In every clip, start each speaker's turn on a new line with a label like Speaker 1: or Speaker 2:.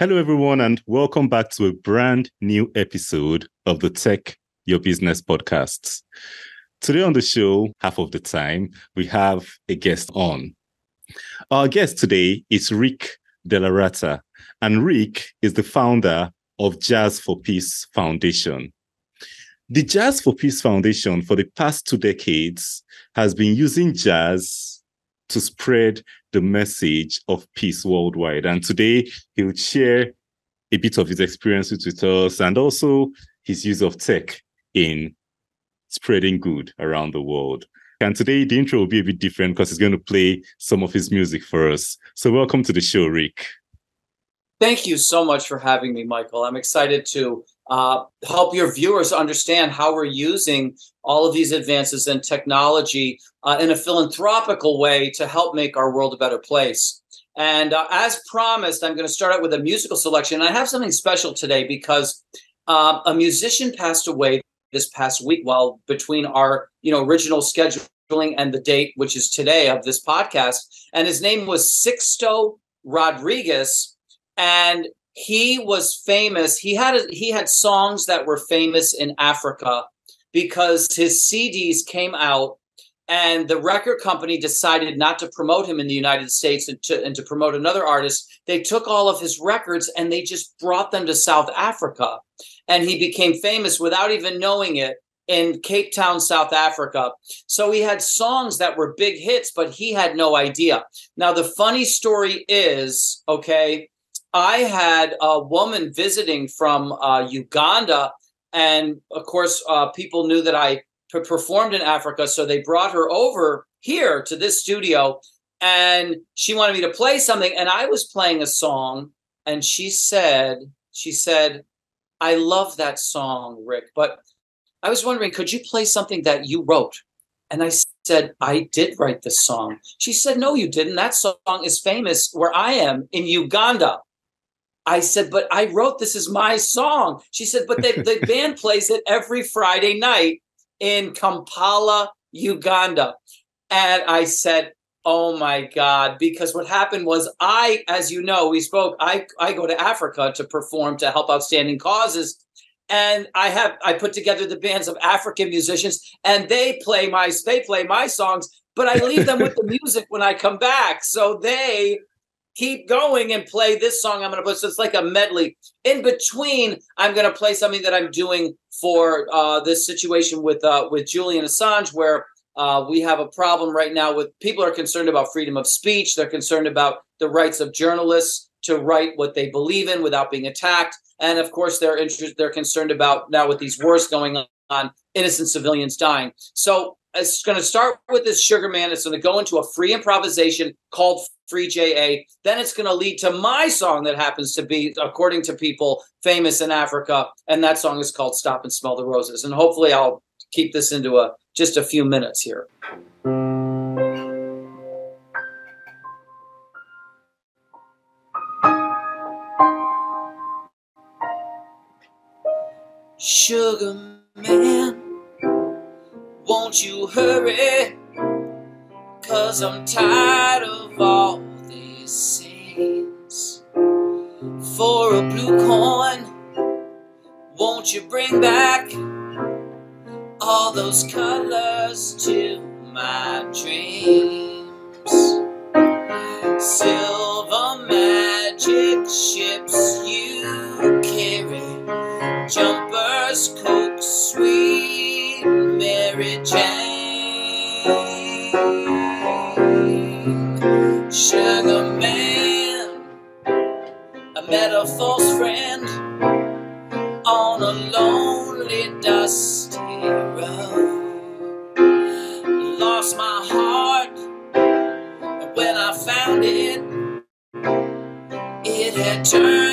Speaker 1: Hello, everyone, and welcome back to a brand new episode of the Tech Your Business podcasts. Today on the show, half of the time, we have a guest on. Our guest today is Rick DellaRatta, and Rick is the founder of Jazz for Peace Foundation. The Jazz for Peace Foundation, for the past two decades, has been using jazz to spread the message of peace worldwide. And today, he'll share a bit of his experiences with us and also his use of tech in spreading good around the world. And today, the intro will be a bit different because he's going to play some of his music for us. So, welcome to the show, Rick.
Speaker 2: Thank you so much for having me, Michael. I'm excited to uh, help your viewers understand how we're using all of these advances in technology uh, in a philanthropical way to help make our world a better place. And uh, as promised, I'm going to start out with a musical selection. I have something special today because uh, a musician passed away this past week while between our you know original scheduling and the date, which is today of this podcast. And his name was Sixto Rodriguez and he was famous. He had a, he had songs that were famous in Africa because his CDs came out and the record company decided not to promote him in the United States and to, and to promote another artist. They took all of his records and they just brought them to South Africa. And he became famous without even knowing it in Cape Town, South Africa. So he had songs that were big hits, but he had no idea. Now, the funny story is okay, I had a woman visiting from uh, Uganda, and of course, uh, people knew that I p- performed in Africa, so they brought her over here to this studio, and she wanted me to play something, and I was playing a song, and she said, she said, I love that song, Rick, but I was wondering, could you play something that you wrote? And I said, I did write this song. She said, No, you didn't. That song is famous where I am in Uganda. I said, but I wrote this is my song. She said, but they, the band plays it every Friday night in Kampala, Uganda. And I said, oh my God, because what happened was I, as you know, we spoke, I, I go to Africa to perform to help outstanding causes. And I have I put together the bands of African musicians and they play my they play my songs, but I leave them with the music when I come back. So they keep going and play this song I'm going to put. So it's like a medley. In between, I'm going to play something that I'm doing for uh, this situation with uh, with Julian Assange, where uh, we have a problem right now with people are concerned about freedom of speech. They're concerned about the rights of journalists to write what they believe in without being attacked, and of course, they're interested. They're concerned about now with these wars going on, innocent civilians dying. So it's going to start with this Sugar Man. It's going to go into a free improvisation called Free JA. Then it's going to lead to my song that happens to be, according to people, famous in Africa. And that song is called Stop and Smell the Roses. And hopefully I'll keep this into a just a few minutes here. Sugar Man won't you hurry? Cause I'm tired of all these scenes. For a blue coin, won't you bring back all those colors to my dreams? Silver magic ships you carry, jumpers, coke, it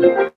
Speaker 2: Stop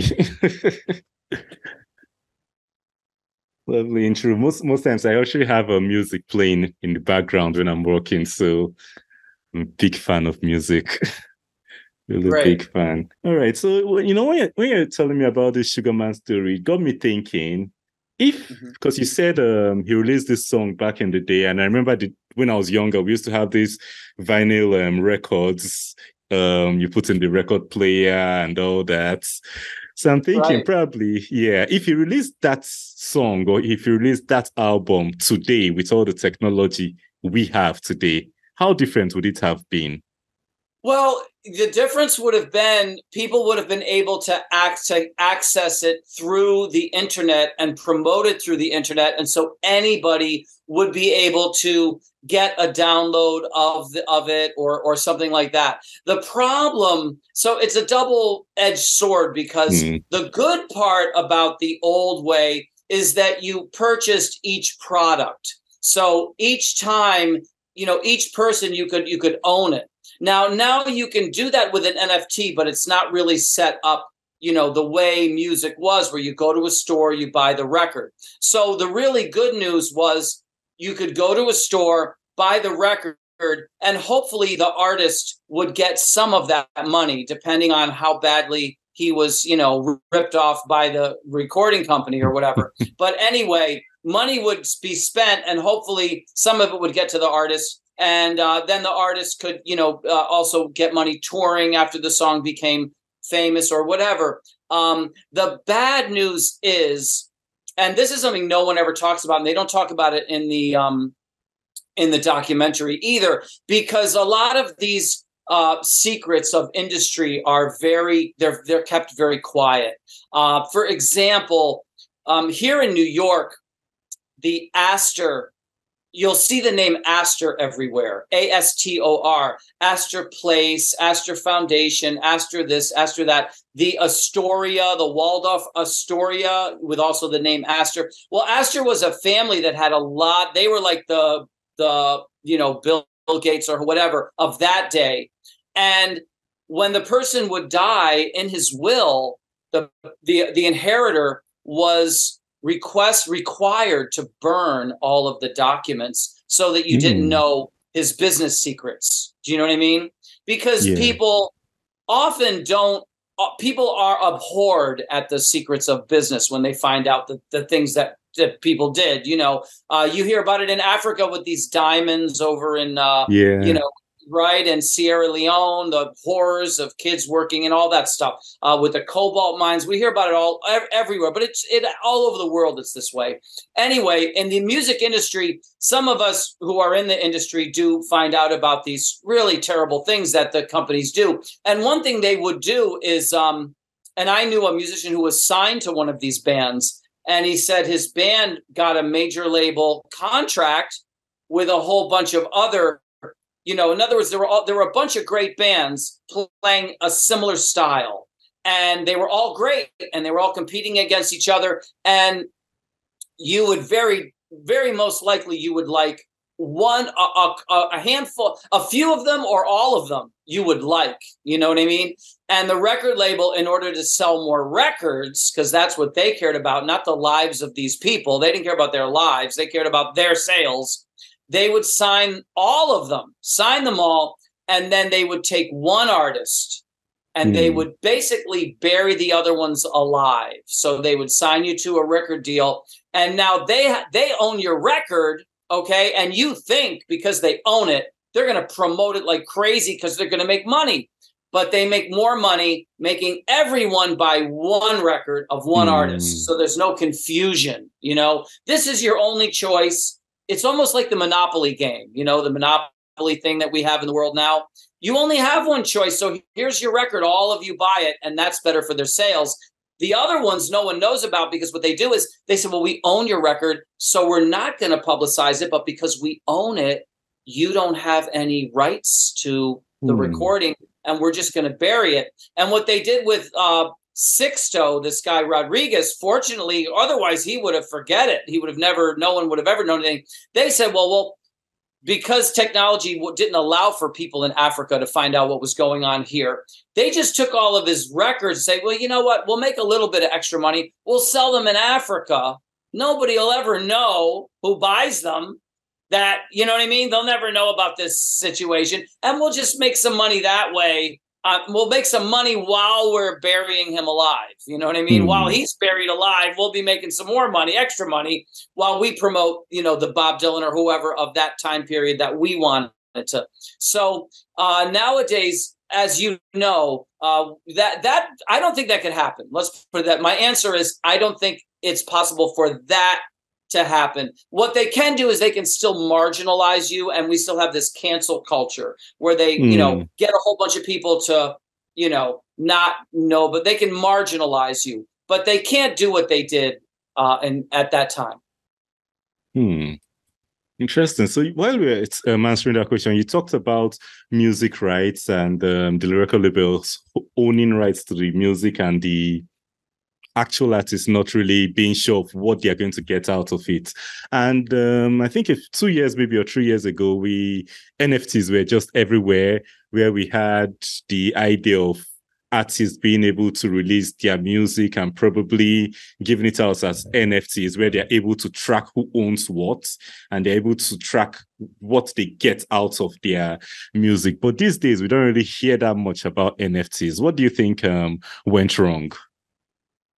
Speaker 1: Lovely. Lovely intro. Most most times I actually have a music playing in the background when I'm working, so I'm a big fan of music. really Great. big fan. All right, so you know when you're, when you're telling me about this Sugarman story, it got me thinking. If because mm-hmm. you said um, he released this song back in the day, and I remember the, when I was younger, we used to have these vinyl um, records. Um, you put in the record player and all that. So I'm thinking right. probably, yeah, if you release that song or if you release that album today with all the technology we have today, how different would it have been?
Speaker 2: Well, the difference would have been people would have been able to, act, to access it through the internet and promote it through the internet. And so anybody would be able to get a download of the, of it or or something like that. The problem, so it's a double-edged sword because mm-hmm. the good part about the old way is that you purchased each product. So each time, you know, each person you could you could own it. Now, now you can do that with an NFT, but it's not really set up, you know, the way music was, where you go to a store, you buy the record. So the really good news was you could go to a store, buy the record, and hopefully the artist would get some of that money, depending on how badly he was, you know, ripped off by the recording company or whatever. but anyway, money would be spent, and hopefully some of it would get to the artist and uh, then the artist could you know uh, also get money touring after the song became famous or whatever. Um, the bad news is and this is something no one ever talks about and they don't talk about it in the um, in the documentary either because a lot of these uh, secrets of industry are very they're they're kept very quiet. Uh, for example um, here in new york the astor you'll see the name Astor everywhere. A S T O R. Astor Place, Astor Foundation, Astor this, Astor that. The Astoria, the Waldorf Astoria, with also the name Astor. Well, Astor was a family that had a lot. They were like the the you know Bill Gates or whatever of that day. And when the person would die in his will, the the the inheritor was request required to burn all of the documents so that you mm. didn't hmm. know his business secrets. Do you know what I mean? Because yeah. people often don't uh, people are abhorred at the secrets of business when they find out the, the things that that people did you know uh, you hear about it in africa with these diamonds over in uh, yeah. you know right? And Sierra Leone, the horrors of kids working and all that stuff uh, with the cobalt mines. We hear about it all ev- everywhere, but it's it all over the world. It's this way. Anyway, in the music industry, some of us who are in the industry do find out about these really terrible things that the companies do. And one thing they would do is, um, and I knew a musician who was signed to one of these bands. And he said his band got a major label contract with a whole bunch of other you know, in other words, there were all, there were a bunch of great bands playing a similar style, and they were all great, and they were all competing against each other. And you would very, very most likely you would like one a, a, a, handful a few of them or all of them you would like you know what i mean and the record label in order to sell more records because that's what they cared about not the lives of these people they didn't care about their lives they cared about their sales they would sign all of them, sign them all, and then they would take one artist and mm. they hmm. would basically bury the other ones alive. So they would sign you to a record deal, and now they they own your record, okay? And you think because they own it, they're going to promote it like crazy because they're going to make money. But they make more money making everyone buy one record of one mm. artist. So there's no confusion. You know, this is your only choice it's almost like the monopoly game you know the monopoly thing that we have in the world now. You only have one choice so here's your record. All of you buy it and that's better for their sales. The other ones no one knows about because what they do is they say well we own your record so we're not going to publicize it but because we own it you don't have any rights to the hmm. recording and we're just going to bury it. And what they did with uh, Sixto, this guy Rodriguez, fortunately, otherwise he would have forget it. He would have never, no one would have ever known anything. They said, well, well, because technology didn't allow for people in Africa to find out what was going on here, they just took all of his records and say, well, you know what? We'll make a little bit of extra money. We'll sell them in Africa. nobody will ever know who buys them. That, you know what I mean? They'll never know about this situation. And we'll just make some money that way. Uh, we'll make some money while we're burying him alive. You know what I mean? Mm. While he's buried alive, we'll be making some more money, extra money, while we promote, you know, the Bob Dylan or whoever of that time period that we wanted to. So uh, nowadays, as you know, uh, that that I don't think that could happen. Let's put that. My answer is I don't think it's possible for that to happen. What they can do is they can still marginalize you, and we still have this cancel culture where they, mm. you know, hmm. get a whole bunch of people to, you know, not know, but they can marginalize you, but they can't do what they did uh, and at that time.
Speaker 1: Hmm. Interesting. So while we are um, answering that question, you talked about music rights and um, the record labels owning rights to the music and the actual artists not really being sure of what they're going to get out of it. And um, I think if two years, maybe or three years ago, we NFTs were just everywhere, where we had the idea of artists being able to release their music and probably giving it out as NFTs where they're able to track who owns what and they're able to track what they get out of their music. But these days, we don't really hear that much about NFTs. What do you think um, went wrong?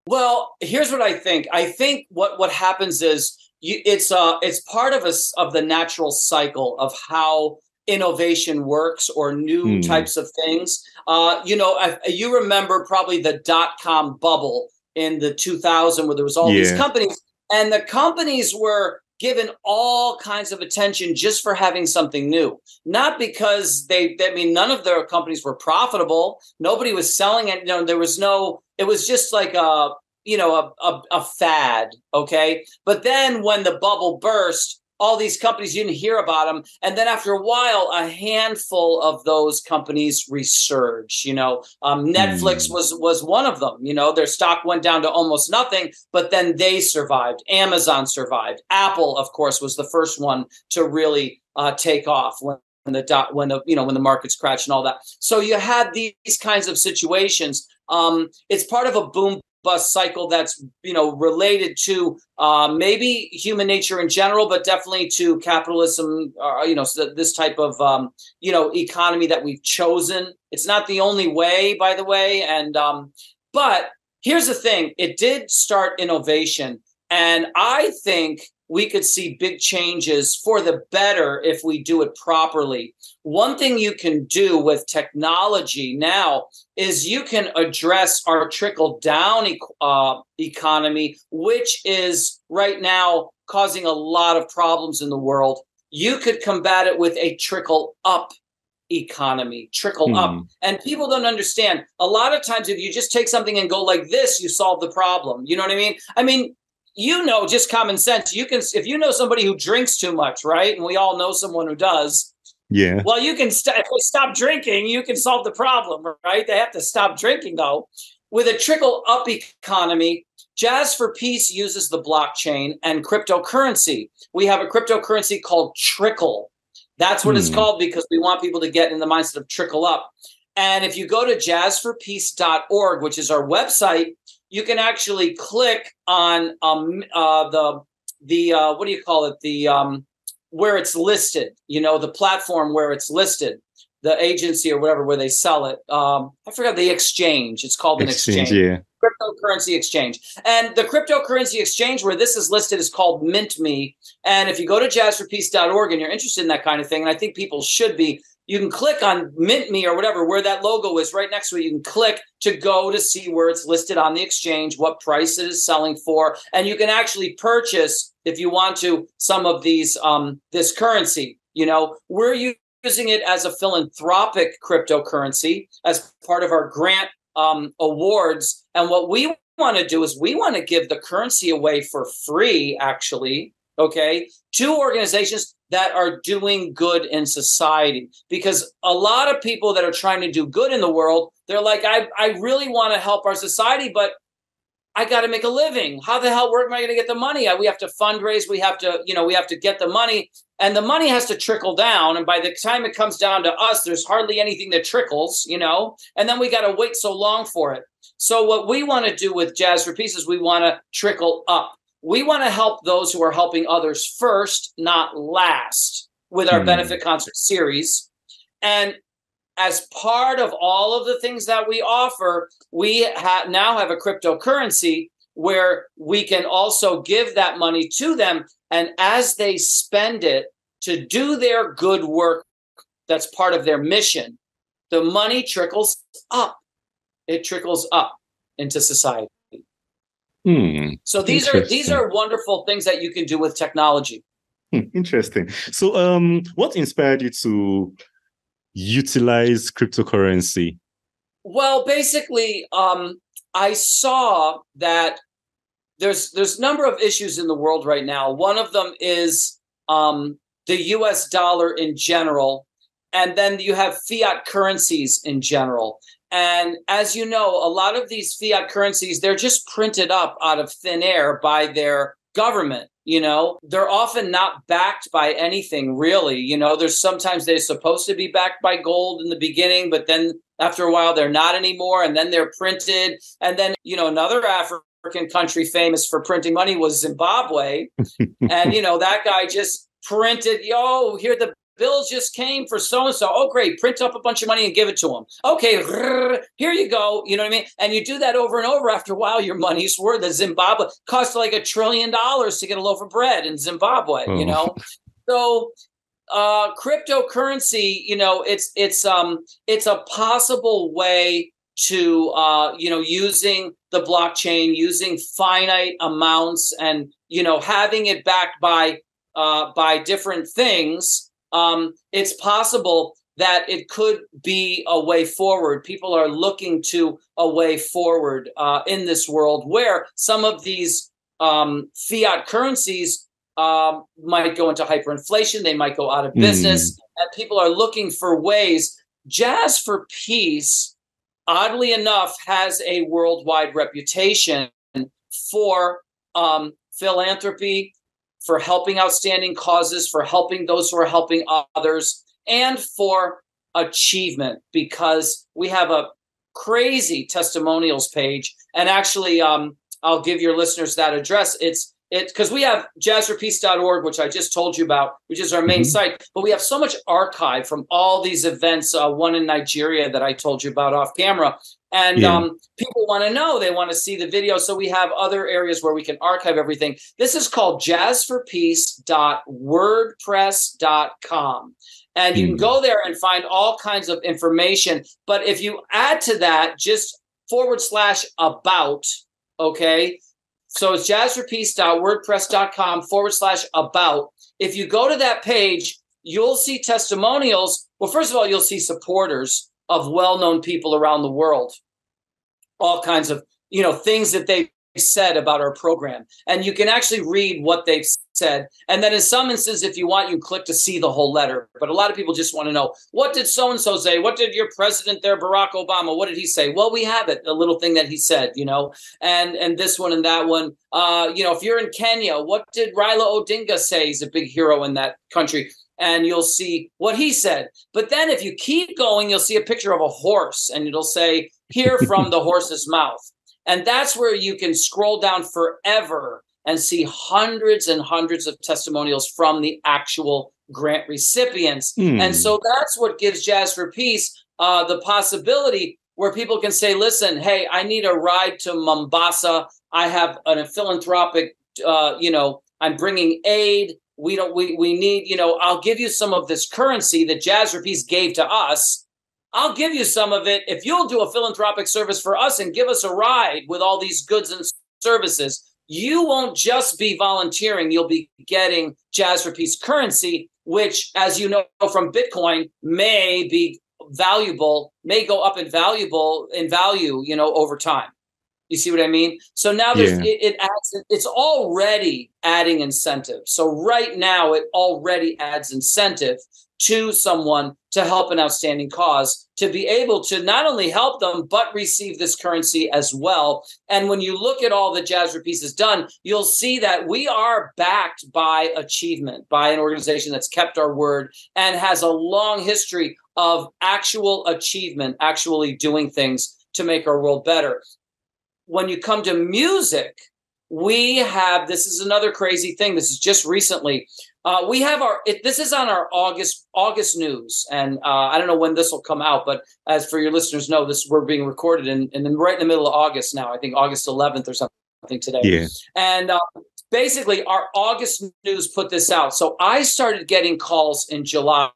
Speaker 2: Well, here's what I think. I think what what happens is you, it's uh it's part of us of the natural cycle of how innovation works or new hmm. types of things. Uh, you know, I, you remember probably the dot com bubble in the 2000 where there was all yeah. these companies, and the companies were given all kinds of attention just for having something new not because they i mean none of their companies were profitable nobody was selling it you know there was no it was just like a you know a, a, a fad okay? But then when the bubble burst all these companies you didn't hear about them and then after a while a handful of those companies resurge you know? Um, netflix mm. was was one of them you know? Their stock went down to almost nothing but then they survived. Amazon survived. Apple of course was the first one to really uh, take off when the dot when the you know when the markets crashed and all that. So you had these kinds of situations um, it's part of a boom bust cycle that's you know related to uh, maybe human nature in general, but definitely to capitalism. Uh, you know, this type of um, you know economy that we've chosen. It's not the only way, by the way. And um, but here's the thing: it did start innovation, and I think we could see big changes for the better if we do it properly. One thing you can do with technology now is you can address our trickle down e- uh, economy, which is right now causing a lot of problems in the world. You could combat it with a trickle up economy, trickle hmm. up. And people don't understand. A lot of times, if you just take something and go like this, you solve the problem. You know what I mean? I mean, you know just common sense you can if you know somebody who drinks too much right and we all know someone who does
Speaker 1: yeah.
Speaker 2: Well you can st- stop drinking you can solve the problem right? They have to stop drinking though. With a trickle up economy jazz for peace uses the blockchain and cryptocurrency. We have a cryptocurrency called trickle. That's what hmm. it's called because we want people to get in the mindset of trickle up. And if you go to jazzforpeace.org which is our website you can actually click on um, uh, the the uh, what do you call it? The um, where it's listed you know the platform where it's listed the agency or whatever where they sell it. Um, i forgot the exchange. It's called an exchange, exchange. yeah. Cryptocurrency exchange. And the cryptocurrency exchange where this is listed is called MintMe. And if you go to jazzforpeace.org and you're interested in that kind of thing and i think people should be you can click on MintMe or whatever, where that logo is right next to it. You can click to go to see where it's listed on the exchange, what price it is selling for, and you can actually purchase if you want to some of these um, this currency. You know, we're using it as a philanthropic cryptocurrency as part of our grant um, awards, and what we want to do is we want to give the currency away for free, actually. Okay, two organizations that are doing good in society. Because a lot of people that are trying to do good in the world they're like i, I really want to help our society but i got to make a living. How the hell where am i going to get the money? Uh, we have to fundraise. We have to you know we have to get the money. And the money has to trickle down. And by the time it comes down to us there's hardly anything that trickles you know? And then we got to wait so long for it. So what we want to do with jazz for peace is we want to trickle up we want to help those who are helping others first, not last, with our mm. benefit concert series. And as part of all of the things that we offer, we ha- now have a cryptocurrency where we can also give that money to them. And as they spend it to do their good work, that's part of their mission, the money trickles up. It trickles up into society.
Speaker 1: Hmm,
Speaker 2: so these are these are wonderful things that you can do with technology.
Speaker 1: Hmm, interesting. So, um, what inspired you to utilize cryptocurrency?
Speaker 2: Well, basically, um, I saw that there's there's a number of issues in the world right now. One of them is um, the U.S. dollar in general, and then you have fiat currencies in general. And as you know, a lot of these fiat currencies they're just printed up out of thin air by their government you know? They're often not backed by anything really you know? There's sometimes they're supposed to be backed by gold in the beginning but then after a while they're not anymore and then they're printed. And then you know another african country famous for printing money was zimbabwe. And you know that guy just printed yo here the bills just came for so and so. Oh, great. Print up a bunch of money and give it to them. Okay, here you go. You know what I mean? And you do that over and over. After a while, your money's worth. The Zimbabwe cost like a trillion dollars to get a loaf of bread in Zimbabwe, oh. you know? So uh cryptocurrency you know it's it's um it's a possible way to uh you know using the blockchain using finite amounts and you know having it backed by uh by different things um, it's possible that it could be a way forward. People are looking to a way forward uh, in this world where some of these um, fiat currencies um, might go into hyperinflation, they might go out of business, mm. and people are looking for ways. Jazz for Peace, oddly enough, has a worldwide reputation for um, philanthropy, for helping outstanding causes, for helping those who are helping others, and for achievement because we have a crazy testimonials page. And actually, um, I'll give your listeners that address. It's it because we have jazzforpeace.org, which I just told you about, which is our main mm-hmm. site, but we have so much archive from all these events. Uh, one in Nigeria that I told you about off camera, and yeah. um, people want to know, they want to see the video. So we have other areas where we can archive everything. This is called jazzforpeace.wordpress.com. And you can hmm. go there and find all kinds of information. But if you add to that just forward slash about, okay, so it's jazzforpeace.wordpress.com forward slash about. If you go to that page, you'll see testimonials. Well, first of all, you'll see supporters of well-known people around the world all kinds of you know things that they said about our program. And you can actually read what they've said. And then in some instances if you want you click to see the whole letter. But a lot of people just want to know what did so and so say? What did your president there barack obama what did he say? Well we have it a little thing that he said you know and and this one and that one. Uh you know if you're in kenya what did raila odinga say? He's a big hero in that country. And you'll see what he said. But then if you keep going, you'll see a picture of a horse and it'll say, Hear from the horse's mouth. And that's where you can scroll down forever and see hundreds and hundreds of testimonials from the actual grant recipients. Mm. And so that's what gives Jazz for Peace uh, the possibility where people can say, listen, hey, I need a ride to Mombasa. I have a philanthropic, uh, you know, I'm bringing aid we don't we we need you know i'll give you some of this currency that jazz for peace gave to us i'll give you some of it if you'll do a philanthropic service for us and give us a ride with all these goods and services you won't just be volunteering you'll be getting jazz for peace currency which as you know from bitcoin may be valuable may go up in valuable in value you know over time you see what I mean? So now there's yeah. it, it, adds it's already adding incentive. So right now it already adds incentive to someone to help an outstanding cause to be able to not only help them but receive this currency as well. And when you look at all the Jazz Peace has done, you'll see that we are backed by achievement by an organization that's kept our word and has a long history of actual achievement, actually doing things to make our world better when you come to music, we have this is another crazy thing. This is just recently. Uh, we have our it, this is on our August August news, and uh, I don't know when this will come out, but as for your listeners know, this we're being recorded in, in right in the middle of August now. I think August 11th or something today.
Speaker 1: Yeah.
Speaker 2: And uh, basically, our August news put this out. So I started getting calls in July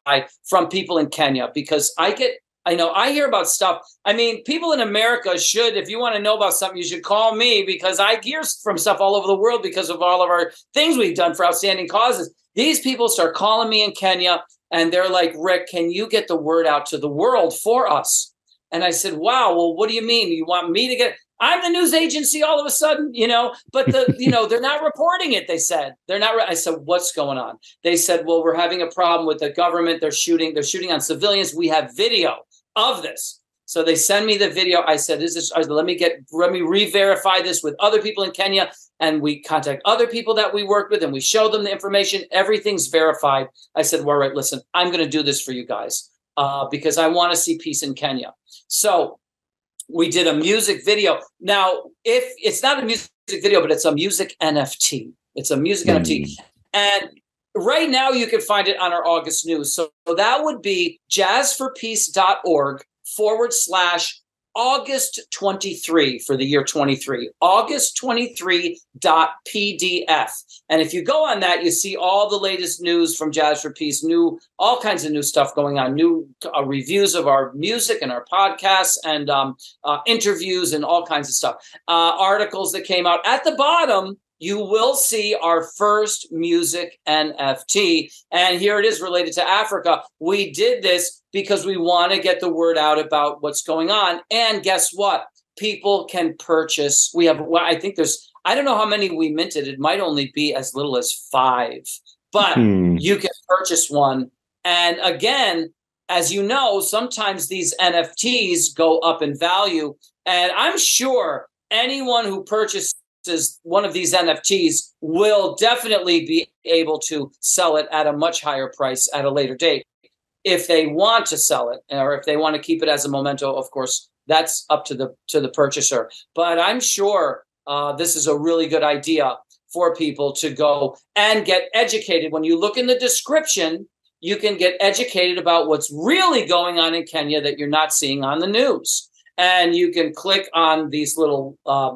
Speaker 2: from people in Kenya because I get I know I hear about stuff. I mean, people in America should, if you want to know about something, you should call me because I hear from stuff all over the world because of all of our things we've done for outstanding causes. These people start calling me in Kenya and they're like, Rick, can you get the word out to the world for us? And I said, Wow, well, what do you mean? You want me to get I'm the news agency all of a sudden, you know, but the, you know, they're not reporting it. They said they're not. Re-. I said, what's going on? They said, well, we're having a problem with the government. They're shooting, they're shooting on civilians. We have video of this. So they send me the video. I said, "This is let me get let me re-verify this with other people in Kenya." And we contact other people that we work with, and we show them the information. Everything's verified. I said, "Well, all right, listen, I'm going to do this for you guys uh, because I want to see peace in Kenya." So we did a music video. Now, if it's not a music video, but it's a music NFT. It's a music mm. NFT, and right now you can find it on our August news. So, that would be jazzforpeace.org forward slash August 23 for the year 23, August 23.pdf. And if you go on that, you see all the latest news from Jazz for Peace, new, all kinds of new stuff going on, new uh, reviews of our music and our podcasts and um, uh, interviews and all kinds of stuff. Uh, articles that came out at the bottom you will see our first music NFT. And here it is related to Africa. We did this because we want to get the word out about what's going on. And guess what? People can purchase. We have, well, I think there's, I don't know how many we minted. It might only be as little as five, but hmm. you can purchase one. And again, as you know, sometimes these NFTs go up in value. And I'm sure anyone who purchased one of these NFTs will definitely be able to sell it at a much higher price at a later date. If they want to sell it or if they want to keep it as a memento, of course, that's up to the to the purchaser. But I'm sure uh, this is a really good idea for people to go and get educated. When you look in the description, you can get educated about what's really going on in Kenya that you're not seeing on the news. And you can click on these little uh,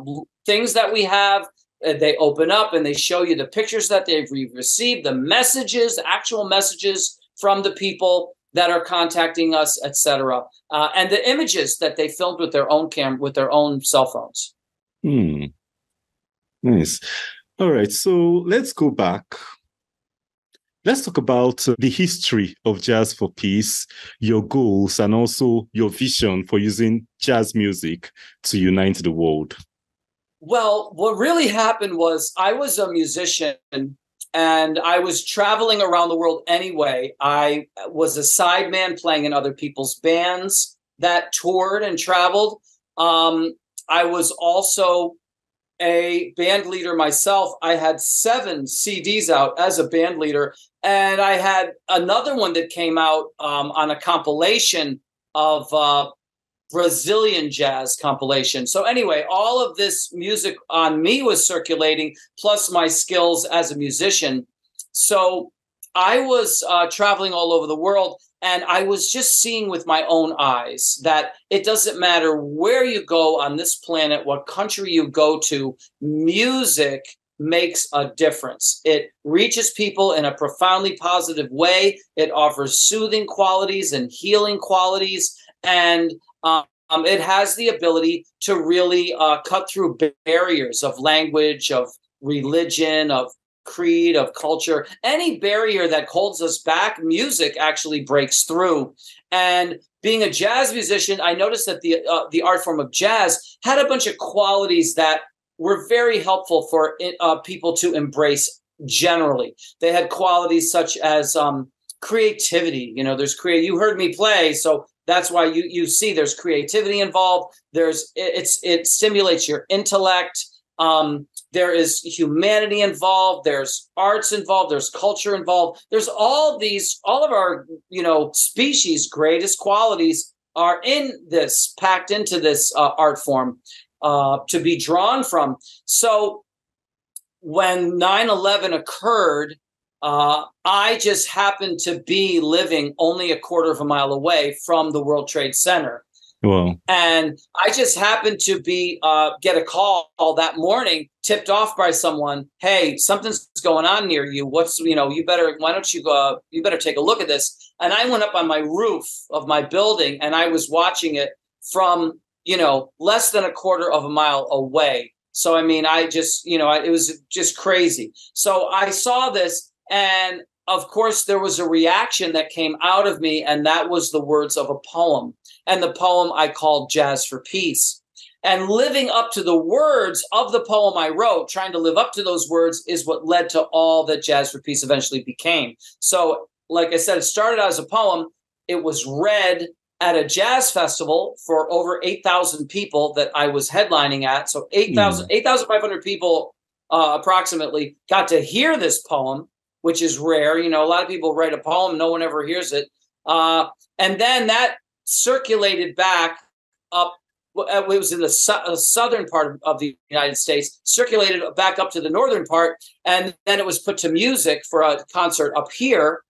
Speaker 2: things that we have. Uh, they open up and they show you the pictures that they've received, the messages, actual messages from the people that are contacting us, etc., uh, and the images that they filmed with their own cam with their own cell phones.
Speaker 1: Hmm. Nice. All right. So let's go back. Let's talk about the history of Jazz for Peace, your goals, and also your vision for using jazz music to unite the world.
Speaker 2: Well, what really happened was I was a musician and I was traveling around the world anyway. I was a sideman playing in other people's bands that toured and traveled. Um, I was also a band leader myself. I had seven CDs out as a band leader, and I had another one that came out um, on a compilation of uh, Brazilian jazz compilation. So, anyway, all of this music on me was circulating, plus my skills as a musician. So, I was uh, traveling all over the world and I was just seeing with my own eyes that it doesn't matter where you go on this planet, what country you go to, music makes a difference. It reaches people in a profoundly positive way, it offers soothing qualities and healing qualities. And um, it has the ability to really uh, cut through barriers of language, of religion, of creed, of culture. Any barrier that holds us back, music actually breaks through. And being a jazz musician, I noticed that the uh, the art form of jazz had a bunch of qualities that were very helpful for uh, people to embrace generally. They had qualities such as um, creativity. You know, there's create. You heard me play, so that's why you you see there's creativity involved. There's it's it stimulates your intellect. Um, there is humanity involved. There's arts involved. There's culture involved. There's all these all of our you know species' greatest qualities are in this packed into this uh, art form uh, to be drawn from. So when 9-11 occurred uh, i just happened to be living only a quarter of a mile away from the world trade center
Speaker 1: well,
Speaker 2: and I just happened to be uh, get a call that morning, tipped off by someone. Hey, something's going on near you. What's you know? You better why don't you go? Uh, you better take a look at this. And I went up on my roof of my building, and I was watching it from you know less than a quarter of a mile away. So I mean, I just you know it was just crazy. So I saw this, and of course there was a reaction that came out of me, and that was the words of a poem and the poem I called Jazz for Peace. And living up to the words of the poem I wrote, trying to live up to those words, is what led to all that Jazz for Peace eventually became. So, like I said, it started out as a poem. It was read at a jazz festival for over 8,000 people that I was headlining at. So 8,000, mm. 8,500 people uh, approximately got to hear this poem, which is rare. You know, a lot of people write a poem, no one ever hears it. Uh, and then that circulated back up uh, it was in the su- uh, southern part of the United States, circulated back up to the northern part, and then it was put to music for a concert up here.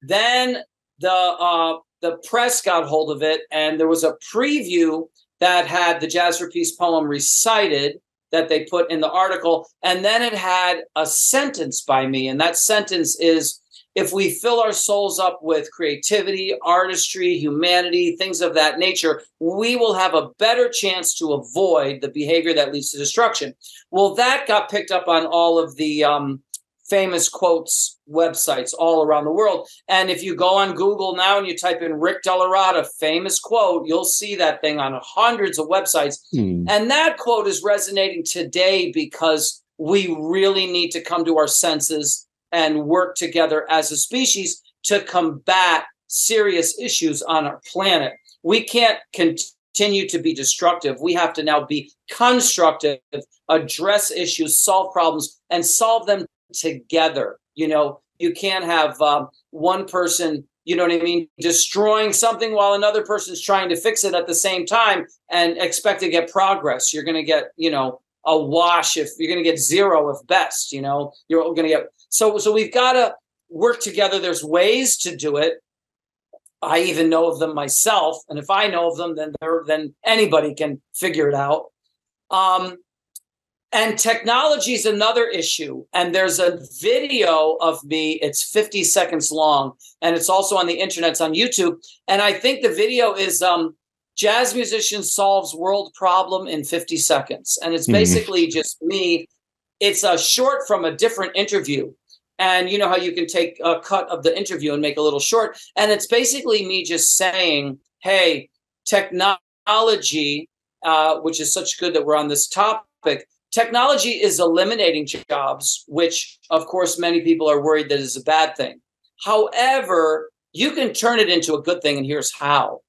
Speaker 2: Then the uh, the press got hold of it, and there was a preview that had the Jazz for Peace poem recited that they put in the article, and then it had a sentence by me, and that sentence is if we fill our souls up with creativity, artistry, humanity, things of that nature, we will have a better chance to avoid the behavior that leads to destruction. Well, that got picked up on all of the um, famous quotes websites all around the world. And if you go on Google now and you type in Rick DellaRatta, famous quote, you'll see that thing on hundreds of websites. Hmm. And that quote is resonating today because we really need to come to our senses and work together as a species to combat serious issues on our planet. We can't continue to be destructive. We have to now be constructive, address issues, solve problems, and solve them together. You know, you can't have um, one person, you know what I mean, destroying something while another person's trying to fix it at the same time and expect to get progress. You're going to get, you know, a wash if you're going to get zero if best you know you're going to get so so we've got to work together there's ways to do it i even know of them myself and if i know of them then then anybody can figure it out um and technology is another issue. And there's a video of me it's 50 seconds long and it's also on the internet it's on youtube. And i think the video is um jazz musician solves world problem in 50 seconds. And it's hmm. basically mm. just me. It's a short from a different interview. And you know how you can take a cut of the interview and make a little short? And it's basically me just saying hey technology uh, which is such good that we're on this topic technology is eliminating jobs which of course many people are worried that is a bad thing however you can turn it into a good thing and here's how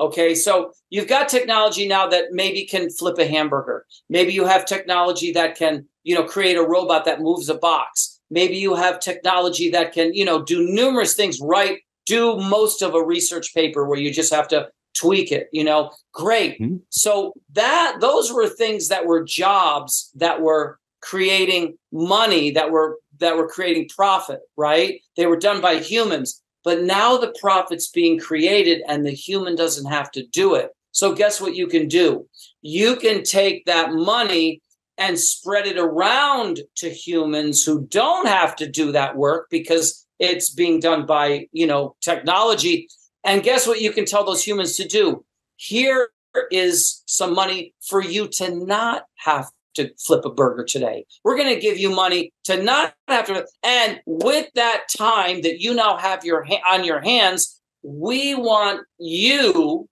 Speaker 2: Okay, so you've got technology now that maybe can flip a hamburger. Maybe you have technology that can, you know, create a robot that moves a box. Maybe you have technology that can, you know, do numerous things right, do most of a research paper where you just have to tweak it, you know. Great. Mm-hmm. So that those were things that were jobs that were creating money that were that were creating profit, right? They were done by humans. But now the profit's being created and the human doesn't have to do it. So, guess what you can do? You can take that money and spread it around to humans who don't have to do that work because it's being done by, you know, technology. And guess what you can tell those humans to do? Here is some money for you to not have to flip a burger today. We're going to give you money to not have to. And with that time that you now have your on your hands, we want you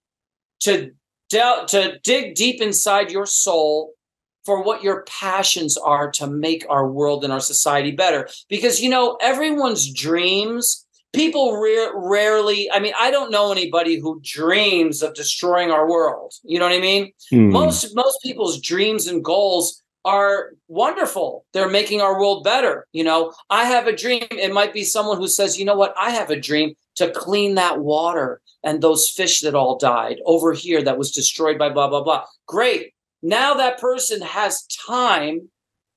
Speaker 2: to to dig deep inside your soul for what your passions are to make our world and our society better. Because you know everyone's dreams people rarely i mean i don't know anybody who dreams of destroying our world. You know what i mean? Mm. most most people's dreams and goals are wonderful. They're making our world better you know? I have a dream. It might be someone who says you know what? I have a dream to clean that water and those fish that all died over here that was destroyed by blah blah blah. Great. Now that person has time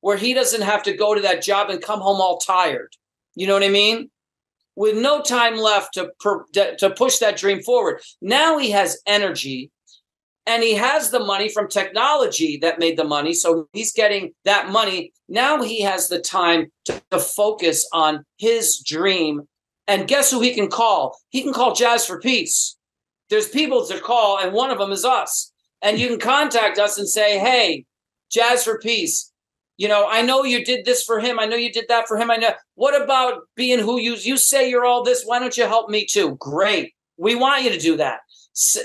Speaker 2: where he doesn't have to go to that job and come home all tired. You know what I mean? With no time left to per, to push that dream forward. Now he has energy and he has the money from technology that made the money so he's getting that money. Now he has the time to, to, focus on his dream. And guess who he can call? He can call jazz for peace. There's people to call and one of them is us. And you can contact us and say hey jazz for peace you know i know you did this for him i know you did that for him i know what about being who you you say you're all this why don't you help me too great we want you to do that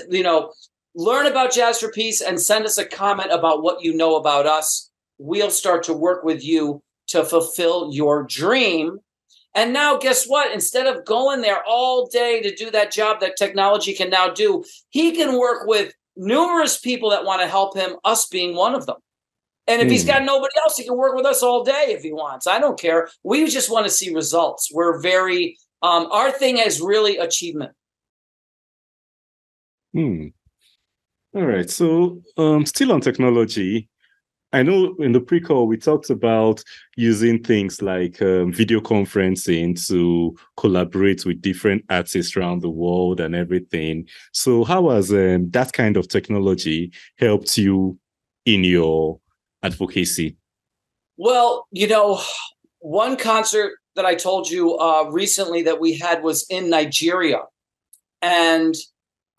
Speaker 2: you know learn about Jazz for Peace and send us a comment about what you know about us. We'll start to work with you to fulfill your dream. And now, guess what? Instead of going there all day to do that job that technology can now do, he can work with numerous people that want to help him, us being one of them. And if mm. he's hmm. got nobody else, he can work with us all day if he wants. I don't care. We just want to see results. We're very, um, our thing is really achievement.
Speaker 1: Hmm. All right. So, um, still on technology, I know in the pre-call we talked about using things like um, video conferencing to collaborate with different artists around the world and everything. So, how has um, that kind of technology helped you in your advocacy?
Speaker 2: Well, you know, one concert that I told you uh, recently that we had was in Nigeria, and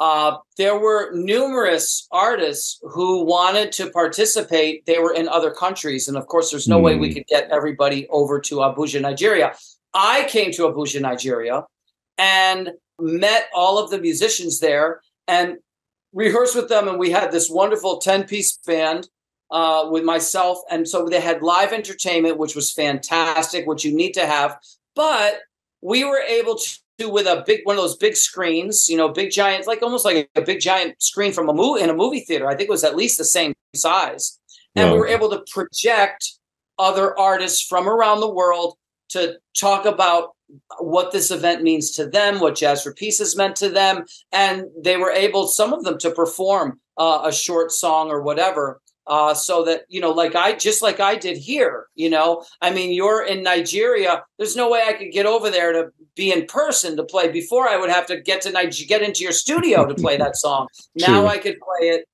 Speaker 2: uh, there were numerous artists who wanted to participate. They were in other countries. And of course, there's no mm. way we hmm. could get everybody over to Abuja, Nigeria. I came to Abuja, Nigeria, and met all of the musicians there and rehearsed with them. And we had this wonderful 10 piece band uh, with myself. And so they had live entertainment, which was fantastic, which you need to have. But we were able to with a big one of those big screens, you know, big giant, like almost like a big giant screen from a movie in a movie theater. I think it was at least the same size. And wow. we were able to project other artists from around the world to talk about what this event means to them, what Jazz for Peace has meant to them. And they were able, some of them, to perform uh, a short song or whatever uh, so that you know like i just like i did here you know? I mean you're in nigeria there's no way i could get over there to be in person to play before i would have to get to Niger- get into your studio to play that song. Now i could play it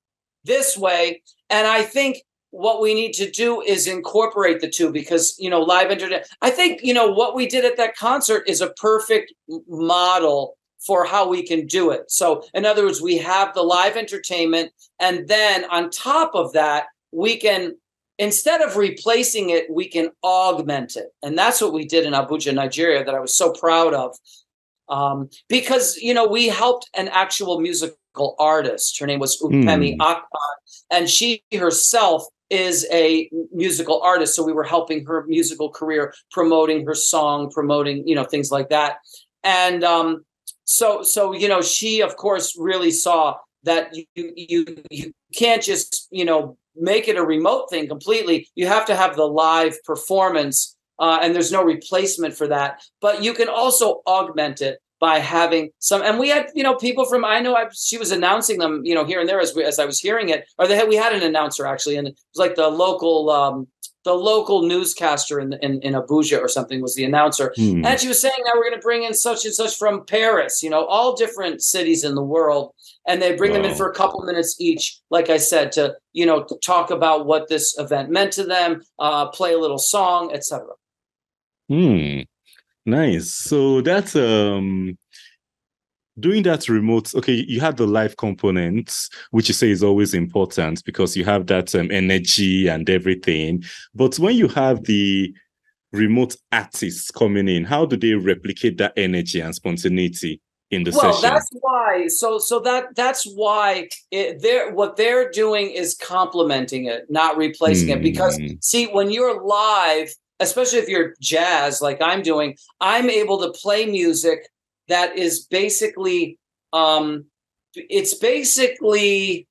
Speaker 2: this way and i think what we need to do is incorporate the two because you know live internet i think you know what we did at that concert is a perfect model for how we can do it. So, in other words, we have the live entertainment, and then on top of that, we can, instead of replacing it, we can augment it. And that's what we did in Abuja, Nigeria, that I was so proud of. Um, because, you know, we helped an actual musical artist. Her name was Upemi mm. Akpan, and she herself is a musical artist. So we were helping her musical career, promoting her song, promoting, you know, things like that. And um, so so you know she of course really saw that you you you can't just you know make it a remote thing completely. You have to have the live performance uh, and there's no replacement for that. But you can also augment it by having some and we had you know people from i know I, she was announcing them you know here and there as, we, as i was hearing it or they had, we had an announcer actually and it was like the local um, the local newscaster in, in, in Abuja or something was the announcer. Hmm. And she was saying, now we're going to bring in such and such from Paris, you know, all different cities in the world. And they bring them in for a couple minutes each, like I said, to, you know, to talk about what this event meant to them, uh, play a little song, etc.
Speaker 1: Hmm. Nice. So that's um doing that remote okay you have the live component which you say is always important because you have that um, energy and everything but when you have the remote artists coming in how do they replicate that energy and spontaneity in the well,
Speaker 2: session? that's why so so that that's why it, they're what they're doing is complementing it not replacing mm. it because hmm. see when you're live especially if you're jazz like i'm doing i'm able to play music that is basically um, it's basically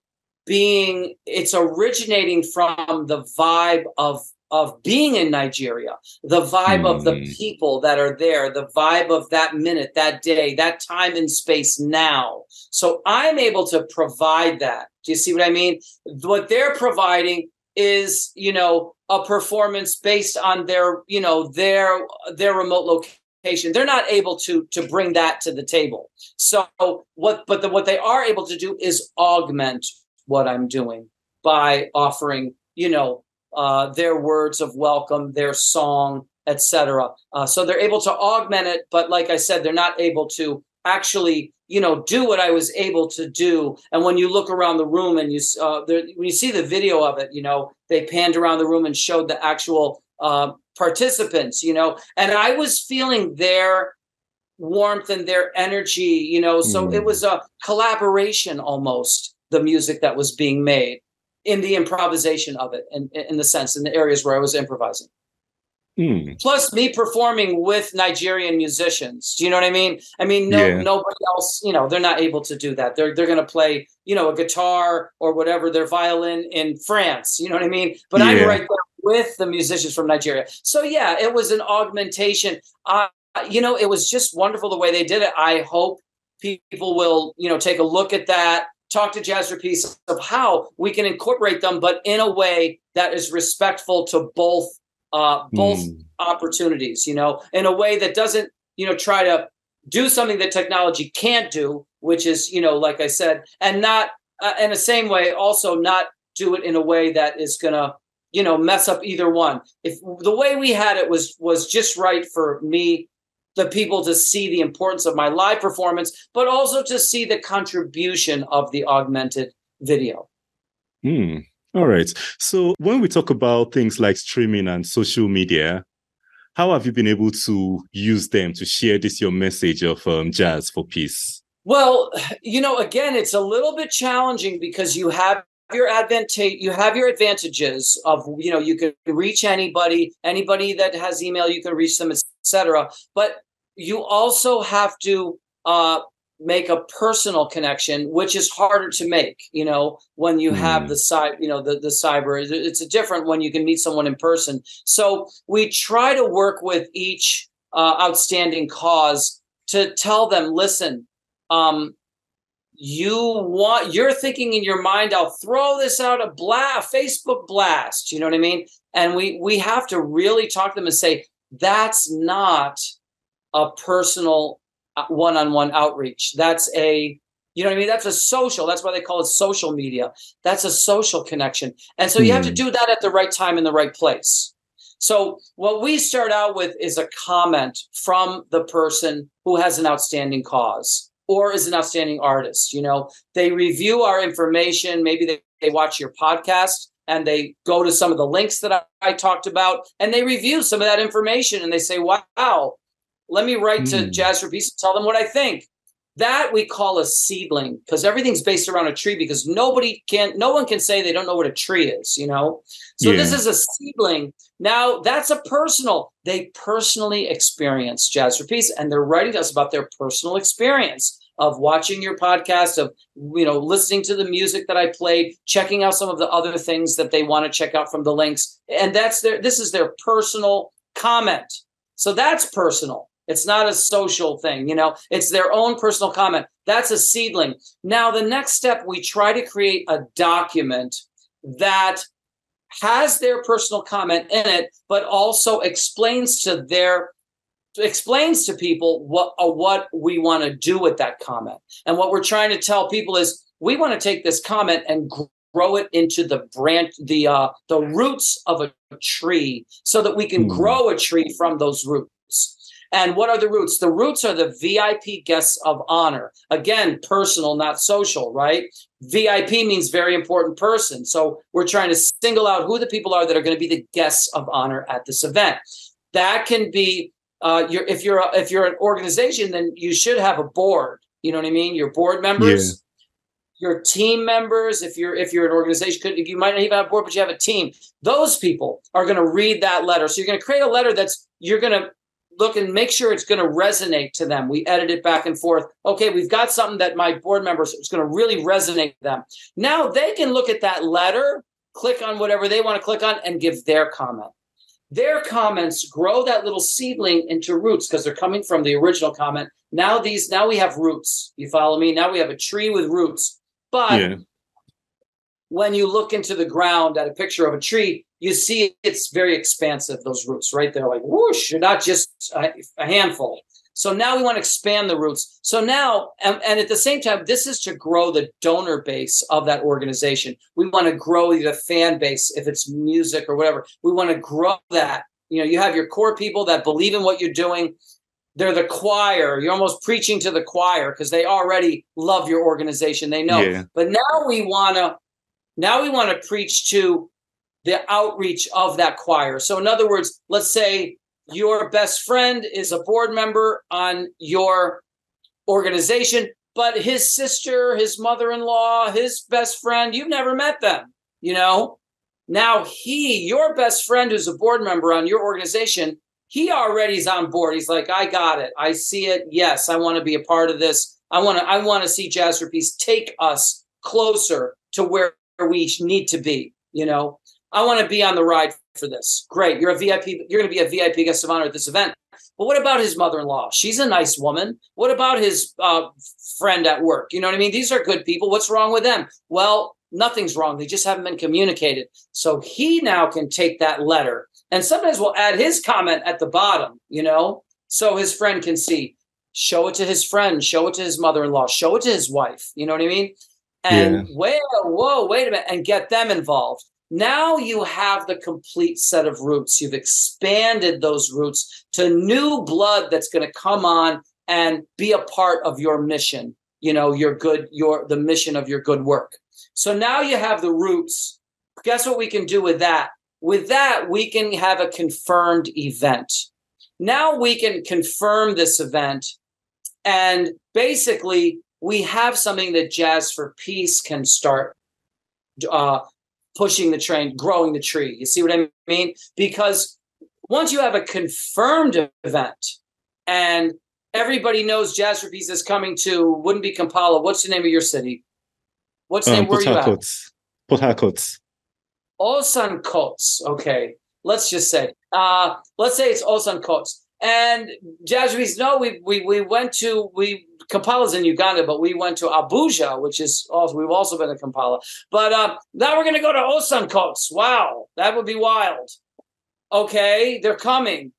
Speaker 2: being it's originating from the vibe of of being in Nigeria, the vibe mm. of the hmm. people that are there, the vibe of that minute, that day, that time and space now. So I'm able to provide that. Do you see what I mean? What they're providing is you know a performance based on their you know their their remote location. They're not able to to bring that to the table. So what but the, what they are able to do is augment what i'm doing by offering you know uh, their words of welcome their song etc uh, so they're able to augment it but like i said they're not able to actually you know do what i was able to do and when you look around the room and you uh, there, when you see the video of it you know they panned around the room and showed the actual uh, participants you know and i was feeling their warmth and their energy you know so mm. it was a collaboration almost the music that was being made in the improvisation of it and in, in the sense in the areas where i was improvising Mm. Plus, me performing with Nigerian musicians. Do you know what I mean? I mean, no, yeah. nobody else. You know, they're not able to do that. They're they're going to play, you know, a guitar or whatever, their violin in France. You know what I mean? But yeah. I'm right there with the musicians from Nigeria. So yeah, it was an augmentation. Uh, you know, it was just wonderful the way they did it. I hope people will, you know, take a look at that talk to Jazz for Peace of how we can incorporate them, but in a way that is respectful to both uh, both mm. opportunities, you know, in a way that doesn't, you know, try to do something that technology can't do, which is, you know, like I said, and not uh, in the same way, also not do it in a way that is going to, you know, mess up either one. If the way we had it was was just right for me, the people to see the importance of my live performance, but also to see the contribution of the augmented video.
Speaker 1: Hmm. All right. So when we talk about things like streaming and social media, how have you been able to use them to share this your message of um, jazz for peace?
Speaker 2: Well, you know, again, it's a little bit challenging because you have your advantage you have your advantages of you know you can reach anybody anybody that has email you can reach them etc but you also have to uh, make a personal connection which is harder to make you know when you have mm. the side you know the, the cyber it's a different when you can meet someone in person so we try to work with each uh, outstanding cause to tell them listen um, you want you're thinking in your mind i'll throw this out a blast facebook blast you know what i mean and we we have to really talk to them and say that's not a personal one-on-one outreach. That's a you know what I mean? That's a social. That's why they call it social media. That's a social connection. And so you have to hmm. do that at the right time in the right place. So what we start out with is a comment from the person who has an outstanding cause or is an outstanding artist. You know, they review our information. Maybe they, they watch your podcast and they go to some of the links that I, I talked about and they review some of that information and they say, wow, let me write mm. to hmm. Jazz for Peace and tell them what I think. That we call a seedling because everything's based around a tree because nobody can, no one can say they don't know what a tree is, you know? So yeah. this is a seedling. Now that's a personal, they personally experience Jazz for Peace and they're writing to us about their personal experience of watching your podcast, of you know, listening to the music that I played, checking out some of the other things that they want to check out from the links. And that's their this is their personal comment. So that's personal. It's not a social thing, you know, it's their own personal comment. That's a seedling. Now, the next step, we try to create a document that has their personal comment in it, but also explains to their explains to people what uh, what we want to do with that comment. And what we're trying to tell people is we want to take this comment and grow it into the branch the uh the roots of a tree so that we can mm. grow a tree from those roots and what are the roots? The roots are the VIP guests of honor. Again, personal, not social, right? VIP means very important person. So we're trying to single out who the people are that are going to be the guests of honor at this event. That can be uh, you're, if you're a, if you're an organization, then you should have a board. You know what I mean? Your board members. Yeah your team members if you're if you're an organization could you might not even have a board but you have a team those people are going to read that letter so you're going to create a letter that's you're going to look and make sure it's going to resonate to them. We edit it back and forth. Okay, we've got something that my board members is going to really resonate to them. Now they can look at that letter, click on whatever they want to click on, and give their comment. Their comments grow that little seedling into roots because they're coming from the original comment. Now these, now we have roots. You follow me? Now we have a tree with roots. But yeah. when you look into the ground at a picture of a tree, you see it's very expansive, those roots, right? They're like whoosh, you're not just a, a handful. So now we want to expand the roots. So now, and, and, at the same time, this is to grow the donor base of that organization. We want to grow the fan base, if it's music or whatever. We want to grow that. You know, you have your core people that believe in what you're doing. They're the choir. You're almost preaching to the choir because they already love your organization. They know. Yeah. But now we want to, now we want to preach to the outreach of that choir. So, in other words, let's say your best friend is a board member on your organization, but his sister, his mother in law, his best friend, you've never met them, you know? Now he, your best friend who's a board member on your organization, he already is on board. He's like, I got it. I see it. Yes, I want to be a part of this. I want to, I want to see Jazz Peace take us closer to where we need to be, you know? I want to be on the ride for this. Great. You're a VIP. You're going to be a VIP guest of honor at this event. But what about his mother in law? She's a nice woman. What about his uh, friend at work? You know what I mean? These are good people. What's wrong with them? Well, nothing's wrong. They just haven't been communicated. So he now can take that letter and sometimes we'll add his comment at the bottom, you know, so his friend can see. Show it to his friend, show it to his mother in law, show it to his wife. You know what I mean? And yeah. wait, whoa, wait a minute, and get them involved. Now you have the complete set of roots. You've expanded those roots to new blood that's going to come on and be a part of your mission. You know, your good, your the mission of your good work. So now you have the roots. Guess what we can do with that? With that, we can have a confirmed event. Now we can confirm this event, and basically, we have something that Jazz for Peace can start uh, pushing the train, growing the tree. You see what I mean? Because once you have a confirmed event and everybody knows Jazz Peace is coming to wouldn't be Kampala. What's the name of your city? What's the um, name? Where you at?
Speaker 1: Port Harcourt.
Speaker 2: Osan Coats. Okay. Let's just say, uh, let's say it's Osan Coats. And for no, we, we, we went to, we Kampala's in Uganda, but we went to Abuja, which is also we've also been to Kampala. But uh, now we're going to go to Osankots. Wow, that would be wild. Okay, they're coming.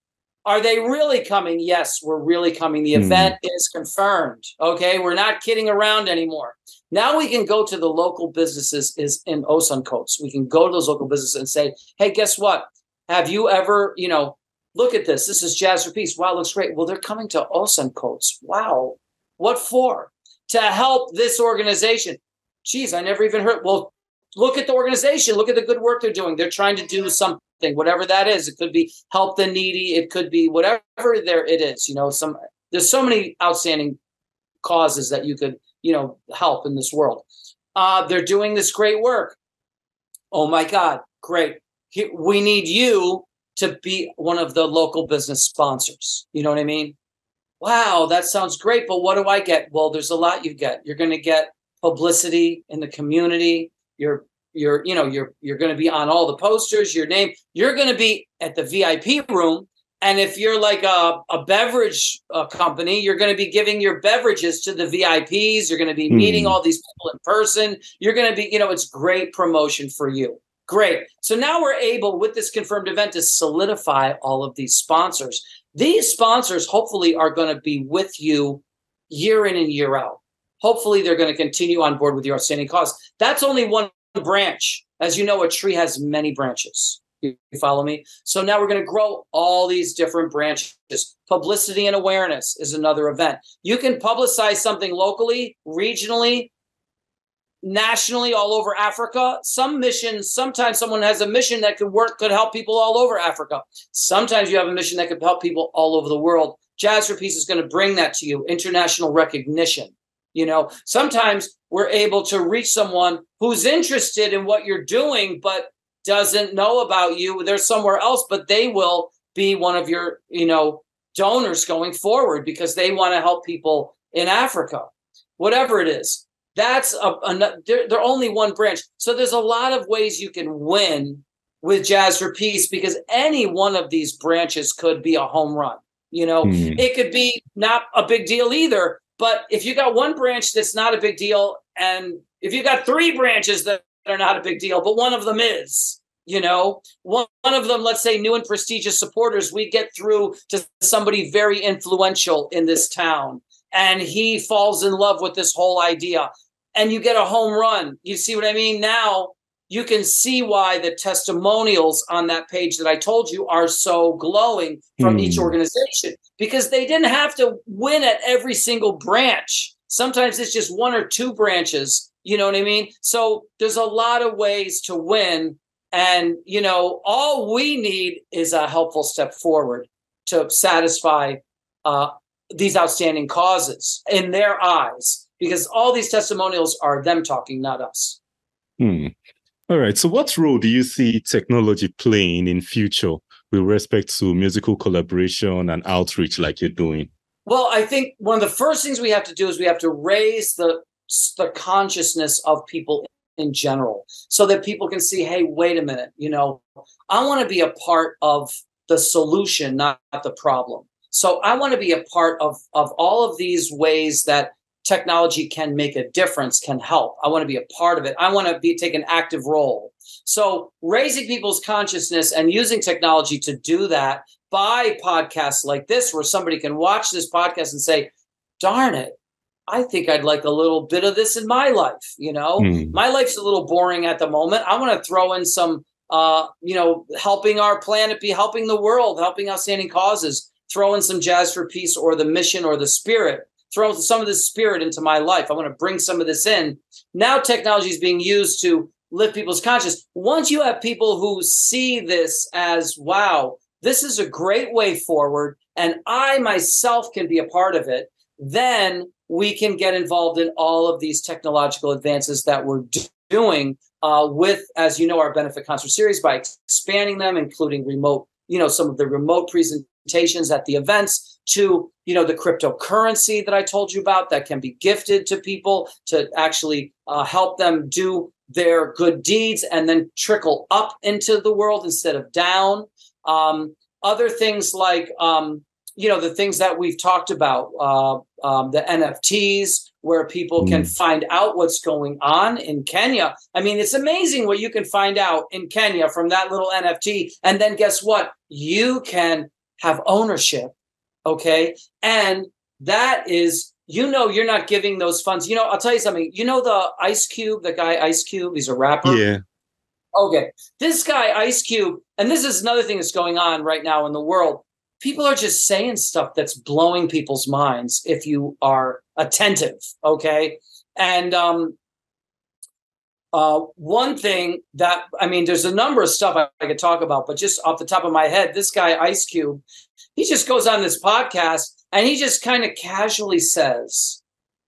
Speaker 2: Are they really coming? Yes, we're really coming. The mm. event is confirmed. Okay, we're not kidding around anymore. Now we can go to the local businesses is in Osankots. We can go to those local businesses and say, "Hey, guess what? Have you ever, you know, look at this. This is Jazz for Peace. Wow, looks great. Well, they're coming to Osankots. Wow, what for? To help this organization. Geez, I never even heard. Well, look at the organization. Look at the good work they're doing. They're trying to do something, whatever that is. It could be help the needy. It could be whatever there it is. You know, some there's so many outstanding causes that you could, you know, help in this world. Uh, they're doing this great work. Oh my God, great. We need you to be one of the local business sponsors. You know what I mean? wow, that sounds great, but what do I get? Well, there's a lot you get. You're going to get publicity in the community. You're you're you know you're you're going to be on all the posters. Your name. You're going to be at the VIP room. And if you're like a, a beverage uh, company, you're going to be giving your beverages to the VIPs. You're going to be meeting mm. all these people in person. You're going to be, you know, it's great promotion for you. Great. So now we're able, with this confirmed event, to solidify all of these sponsors. These sponsors hopefully are going to be with you year in and year out. Hopefully, they're going to continue on board with your outstanding cause. That's only one branch. As you know, a tree has many branches. You follow me? So now we're going to grow all these different branches. Publicity and awareness is another event. You can publicize something locally, regionally, nationally all over Africa. Some missions, sometimes someone has a mission that could work, could help people all over Africa. Sometimes you have a mission that could help people all over the world. Jazz for Peace is going to bring that to you, international recognition. You know, sometimes we're able to reach someone who's interested in what you're doing, but doesn't know about you. They're somewhere else, but they will be one of your, you know, donors going forward because they want to help people in Africa, whatever it is. That's a, a they're, they're only one branch. So there's a lot of ways you can win with Jazz for Peace because any one of these branches could be a home run. You know, mm. it could be not a big deal either. But if you got one branch that's not a big deal, and if you got three branches that are not a big deal, but one of them is. You know, one, one of them, let's say new and prestigious supporters, we get through to somebody very influential in this town, and he falls in love with this whole idea, and you get a home run. You see what I mean? Now you can see why the testimonials on that page that I told you are so glowing from each
Speaker 1: Hmm.
Speaker 2: organization because they didn't have to win at every single branch. Sometimes it's just one or two branches. You know what I mean? So there's a lot of ways to win. And, you know, all we need is a helpful step forward to satisfy uh, these outstanding causes in their eyes, because all these testimonials are them talking, not us.
Speaker 1: Hmm. All right. So, what role do you see technology playing in future with respect to musical collaboration and outreach, like you're doing?
Speaker 2: Well, I think one of the first things we have to do is we have to raise the the consciousness of people in general so that people can see hey wait a minute you know i want to be a part of the solution not the problem so i want to be a part of of all of these ways that technology can make a difference can help i want to be a part of it i want to be take an active role so raising people's consciousness and using technology to do that by podcasts like this where somebody can watch this podcast and say darn it I think I'd like a little bit of this in my life. You know,
Speaker 1: Hmm.
Speaker 2: my life's a little boring at the moment. I want to throw in some, uh, you know, helping our planet be helping the world, helping outstanding causes, throw in some jazz for peace or the mission or the spirit, throw some of this spirit into my life. I want to bring some of this in. Now technology is being used to lift people's conscience. Once you have people who see this as, wow, this is a great way forward, and I myself can be a part of it, then we can get involved in all of these technological advances that we're do- doing uh, with, as you know, our benefit concert series by expanding them, including remote, you know, some of the remote presentations at the events to, you know, the cryptocurrency that I told you about that can be gifted to people to actually uh, help them do their good deeds and then trickle up into the world instead of down. Um, other things like, um, you know the things that we've talked about uh, um, the nfts where people can find out what's going on in kenya. I mean it's amazing what you can find out in kenya from that little nft and then guess what? You can have ownership okay and that is you know you're not giving those funds you know i'll tell you something you know the ice cube the guy ice cube he's a rapper
Speaker 1: Yeah.
Speaker 2: Okay. This guy, Ice Cube, and this is another thing that's going on right now in the world. People are just saying stuff that's blowing people's minds if you are attentive. Okay. And um, uh, one thing that, I mean, there's a number of stuff I, I could talk about, but just off the top of my head, this guy, Ice Cube, he just goes on this podcast and he just kind of casually says,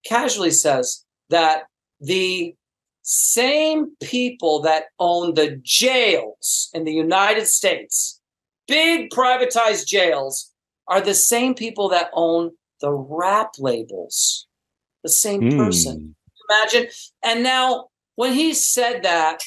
Speaker 2: casually says that the same people that own the jails in the United States, big privatized jails, are the same people that own the rap labels. The same person.
Speaker 1: Hmm.
Speaker 2: Imagine. And now, when he said that,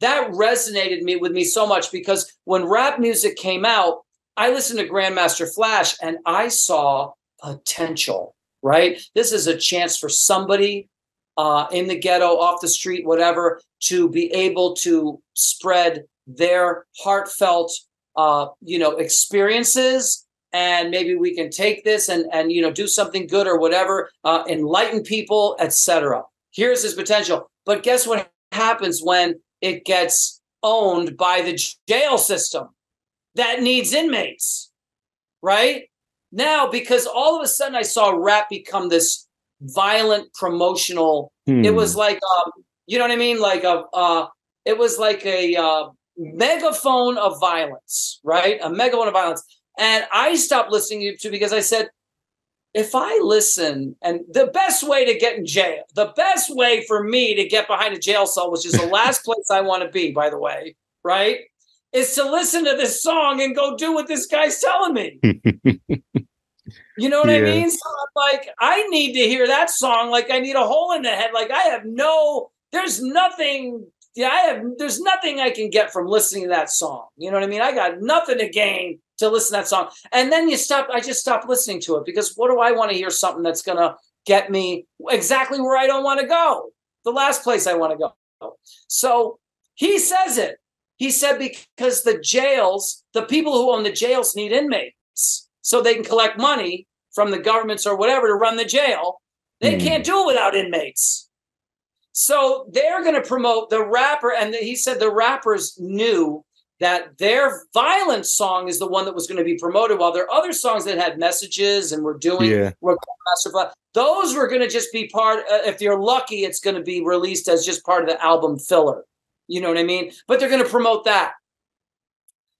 Speaker 2: that resonated me with me so much because when rap music came out, I listened to Grandmaster Flash and I saw potential. Right, this is a chance for somebody uh, in the ghetto, off the street, whatever, to be able to spread their heartfelt, uh, you know, experiences. And maybe we can take this and and you know do something good or whatever, uh, enlighten people, etc. Here's his potential. But guess what happens when it gets owned by the jail system that needs inmates, right? Now, because all of a sudden I saw rap become this violent promotional
Speaker 1: Hmm.
Speaker 2: it was like um, you know what i mean like a uh, it was like a uh, megaphone of violence right a megaphone of violence and i stopped listening to because i said if i listen and the best way to get in jail the best way for me to get behind a jail cell which is the last place i want to be by the way right is to listen to this song and go do what this guy's telling me you know what I mean? So I'm like, I need to hear that song. Like I need a hole in the head. Like I have no, there's nothing. Yeah, I have. There's nothing I can get from listening to that song. You know what I mean? I got nothing to gain to listen to that song. And then you stop. I just stop listening to it because what do I want to hear? Something that's gonna get me exactly where I don't want to go. The last place I want to go. So he says it. He said because the jails, the people who own the jails need inmates so they can collect money from the governments or whatever to run the jail. They mm. can't do it without inmates. So they're going to promote the rapper. And he said the rappers knew that their violent song is the one that was going to be promoted while there are other songs that had messages and were doing yeah. were those were going to just be part uh, if you're lucky it's going to be released as just part of the album filler you know what i mean? But they're going to promote that.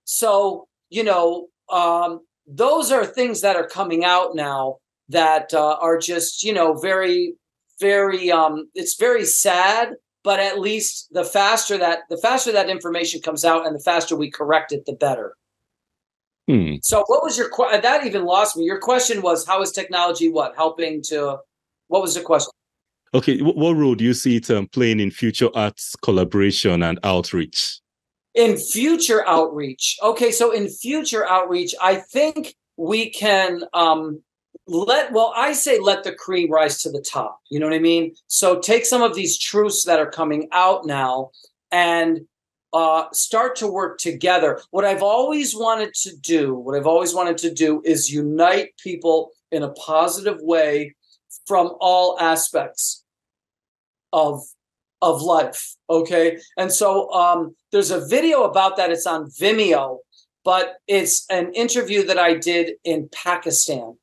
Speaker 2: So you know um, those are things that are coming out now that uh, are just you know very very um it's very sad but at least the faster that the faster that information comes out and the faster we correct it the better. Hmm. so what was your that even lost me. Your question was how is technology what? Helping to what was the question
Speaker 1: okay what role do you see it um, playing in future arts collaboration and outreach?
Speaker 2: In future outreach. Okay so in future outreach i think we can um, let well i say let the cream rise to the top you know what i mean? So take some of these truths that are coming out now and uh, start to work together. What i've always wanted to do what i've always wanted to do is unite people in a positive way from all aspects of of life okay and so um, there's a video about that it's on vimeo but it's an interview that i did in pakistan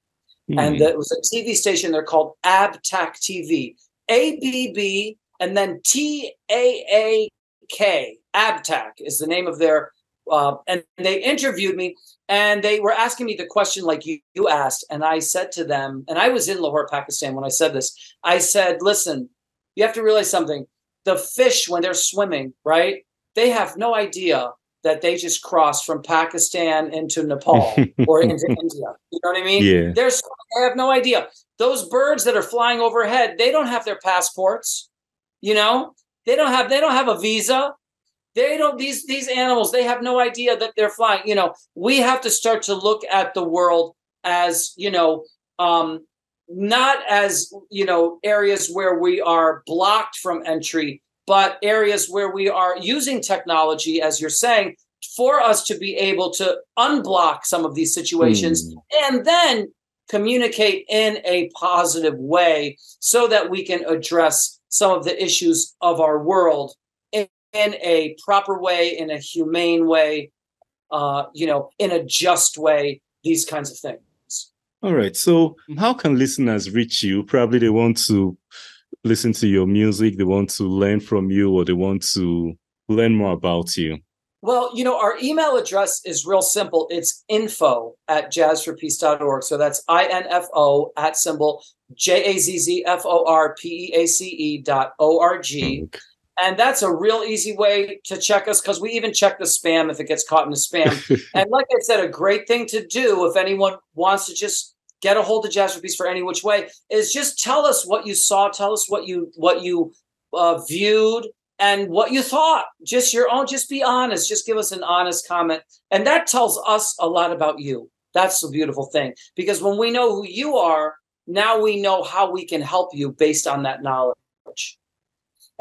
Speaker 2: Mm-hmm. And it was a TV station. They're called ABTAK TV. A B B and then T A A K. ABTAK is the name of their. Uh, and they interviewed me and they were asking me the question like you, you asked. And I said to them, and I was in Lahore, Pakistan when I said this. I said, listen, you have to realize something. The fish, when they're swimming, right? They have no idea that they just crossed from Pakistan into Nepal or into India. You know what I mean?
Speaker 1: Yeah.
Speaker 2: There's I have no idea. Those birds that are flying overhead, they don't have their passports. You know, they don't have they don't have a visa. They don't these these animals, they have no idea that they're flying. You know, we have to start to look at the world as, you know, um, not as, you know, areas where we are blocked from entry, but areas where we are using technology, as you're saying, for us to be able to unblock some of these situations mm. and then communicate in a positive way so that we can address some of the issues of our world in, in a proper way, in a humane way, uh, you know, in a just way, these kinds of things.
Speaker 1: All right. So, how can listeners reach you? Probably they want to listen to your music, they want to learn from you, or they want to learn more about you?
Speaker 2: Well, you know, our email address is real simple. It's info at jazzforpeace.org. So that's I N F O at symbol J A Z Z F O R P E A C E dot O R G. And that's a real easy way to check us because we even check the spam if it gets caught in the spam. and like I said, a great thing to do if anyone wants to just get a hold of Jazz for for any which way is just tell us what you saw, tell us what you what you uh, viewed and what you thought. Just your own. Just be honest. Just give us an honest comment, and that tells us a lot about you. That's the beautiful thing because when we know who you are, now we know how we can help you based on that knowledge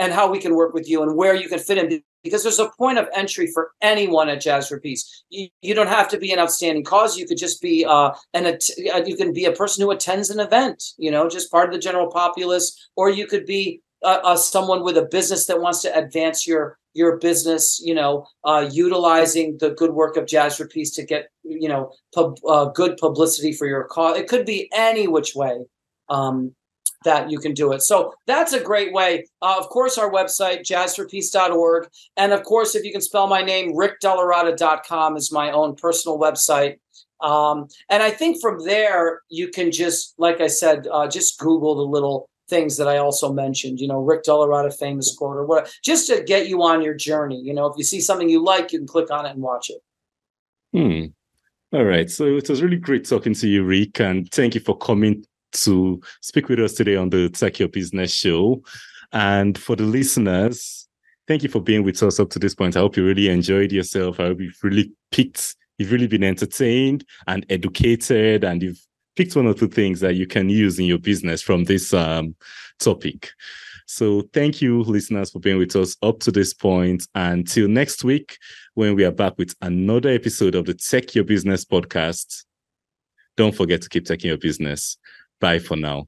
Speaker 2: and how we can work with you and where you can fit in because there's a point of entry for anyone at Jazz for Peace. You, you don't have to be an outstanding cause. You could just be uh, an uh, you can be a person who attends an event, you know, just part of the general populace, or you could be uh, uh, someone with a business that wants to advance your your business, you know, uh, utilizing the good work of Jazz for Peace to get you know pub, uh, good publicity for your cause. It could be any which way. Um, that you can do it. So that's a great way. Uh, of course, our website, jazzforpeace.org. And of course, if you can spell my name, rickdellaratta.com is my own personal website. Um, and I think from there, you can just, like I said, uh, just Google the little things that I also mentioned, you know, Rick DellaRatta famous quote or what, just to get you on your journey. You know, if you see something you like, you can click on it and watch it.
Speaker 1: Hmm. All right. So it was really great talking to you, Rick, and thank you for coming to speak with us today on the Tech Your Business show. And for the listeners, thank you for being with us up to this point. I hope you really enjoyed yourself. I hope you've really picked, you've really been entertained and educated, and you've picked one or two things that you can use in your business from this um, topic. So thank you, listeners, for being with us up to this point. Until next week, when we are back with another episode of the Tech Your Business podcast. Don't forget to keep taking your business. Bye for now.